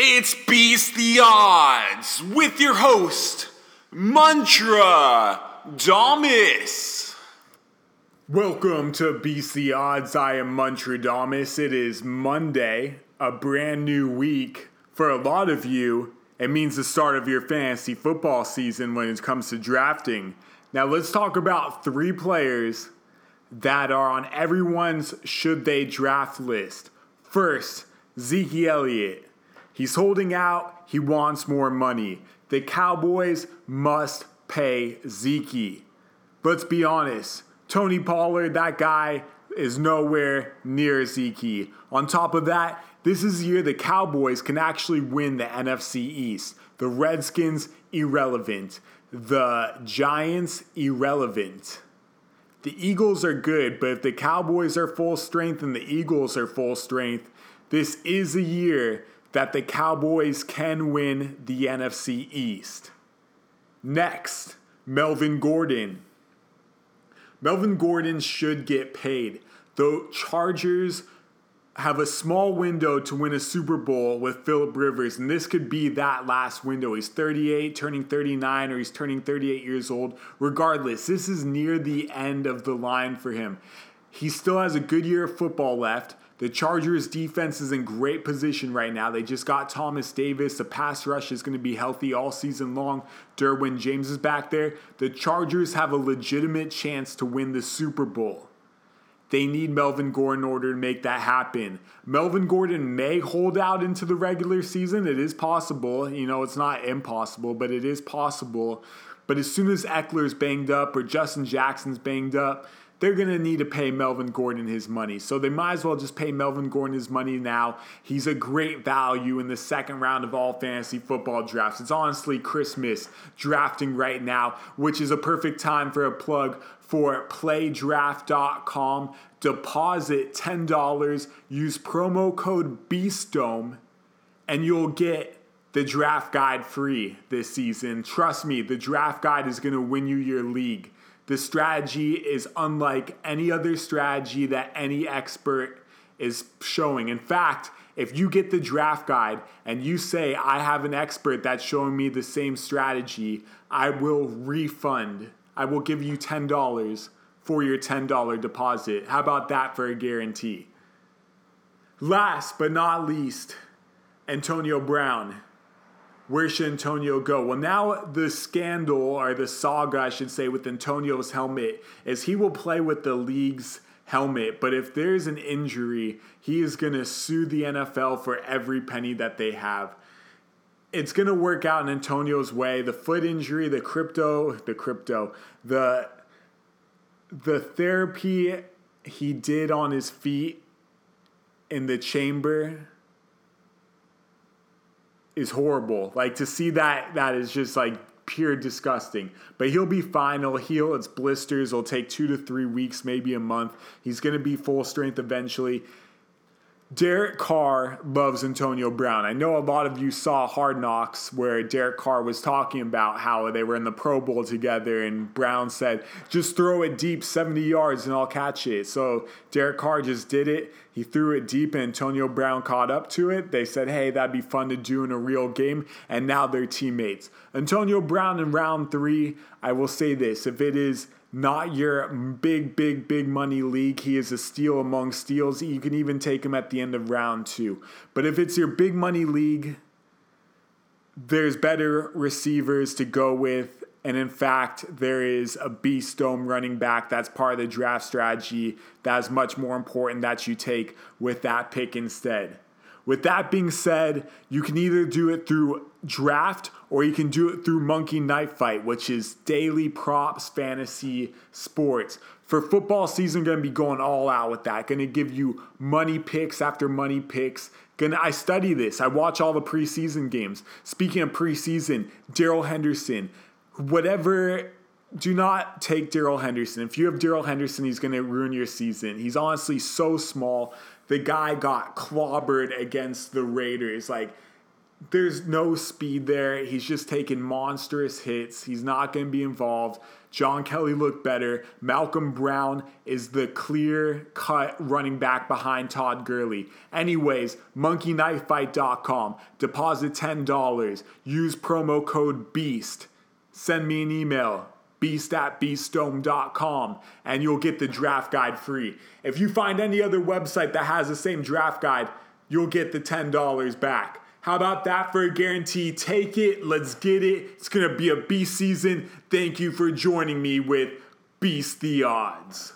It's Beast the Odds with your host, Mantra Damas. Welcome to Beast the Odds. I am Muntradamus. It is Monday, a brand new week. For a lot of you, it means the start of your fantasy football season when it comes to drafting. Now, let's talk about three players that are on everyone's should they draft list. First, Zeke Elliott. He's holding out, he wants more money. The Cowboys must pay Zeke. Let's be honest, Tony Pollard, that guy is nowhere near Zeke. On top of that, this is the year the Cowboys can actually win the NFC East. The Redskins, irrelevant. The Giants, irrelevant. The Eagles are good, but if the Cowboys are full strength and the Eagles are full strength, this is a year that the Cowboys can win the NFC East. Next, Melvin Gordon. Melvin Gordon should get paid. The Chargers have a small window to win a Super Bowl with Philip Rivers, and this could be that last window. He's 38, turning 39, or he's turning 38 years old. Regardless, this is near the end of the line for him. He still has a good year of football left. The Chargers defense is in great position right now. They just got Thomas Davis. The pass rush is going to be healthy all season long. Derwin James is back there. The Chargers have a legitimate chance to win the Super Bowl. They need Melvin Gordon in order to make that happen. Melvin Gordon may hold out into the regular season. It is possible. You know, it's not impossible, but it is possible. But as soon as Ekeler's banged up or Justin Jackson's banged up, they're going to need to pay Melvin Gordon his money. So they might as well just pay Melvin Gordon his money now. He's a great value in the second round of all fantasy football drafts. It's honestly Christmas drafting right now, which is a perfect time for a plug for playdraft.com. Deposit $10, use promo code BEASTDOME, and you'll get the draft guide free this season. Trust me, the draft guide is going to win you your league. The strategy is unlike any other strategy that any expert is showing. In fact, if you get the draft guide and you say, I have an expert that's showing me the same strategy, I will refund. I will give you $10 for your $10 deposit. How about that for a guarantee? Last but not least, Antonio Brown where should Antonio go? Well, now the scandal or the saga, I should say, with Antonio's helmet is he will play with the league's helmet, but if there's an injury, he is going to sue the NFL for every penny that they have. It's going to work out in Antonio's way. The foot injury, the crypto, the crypto, the the therapy he did on his feet in the chamber is horrible. Like to see that that is just like pure disgusting. But he'll be fine. He'll heal. It's blisters. It'll take two to three weeks, maybe a month. He's going to be full strength eventually. Derek Carr loves Antonio Brown. I know a lot of you saw Hard Knocks where Derek Carr was talking about how they were in the Pro Bowl together, and Brown said, just throw it deep 70 yards and I'll catch it. So Derek Carr just did it. He threw it deep, and Antonio Brown caught up to it. They said, hey, that'd be fun to do in a real game, and now they're teammates. Antonio Brown in round three, I will say this if it is not your big, big, big money league. He is a steal among steals. You can even take him at the end of round two. But if it's your big money league, there's better receivers to go with. And in fact, there is a beast dome running back. That's part of the draft strategy. That is much more important that you take with that pick instead. With that being said, you can either do it through draft or you can do it through Monkey Knife Fight, which is daily props fantasy sports. For football season, going to be going all out with that. Going to give you money picks after money picks. Gonna, I study this. I watch all the preseason games. Speaking of preseason, Darrell Henderson, whatever do not take Darrell Henderson. If you have Darrell Henderson, he's going to ruin your season. He's honestly so small the guy got clobbered against the Raiders. Like, there's no speed there. He's just taking monstrous hits. He's not going to be involved. John Kelly looked better. Malcolm Brown is the clear cut running back behind Todd Gurley. Anyways, monkeyknifefight.com. Deposit $10. Use promo code BEAST. Send me an email beast at beastdome.com and you'll get the draft guide free. If you find any other website that has the same draft guide, you'll get the $10 back. How about that for a guarantee? Take it, let's get it. It's gonna be a beast season. Thank you for joining me with Beast the Odds.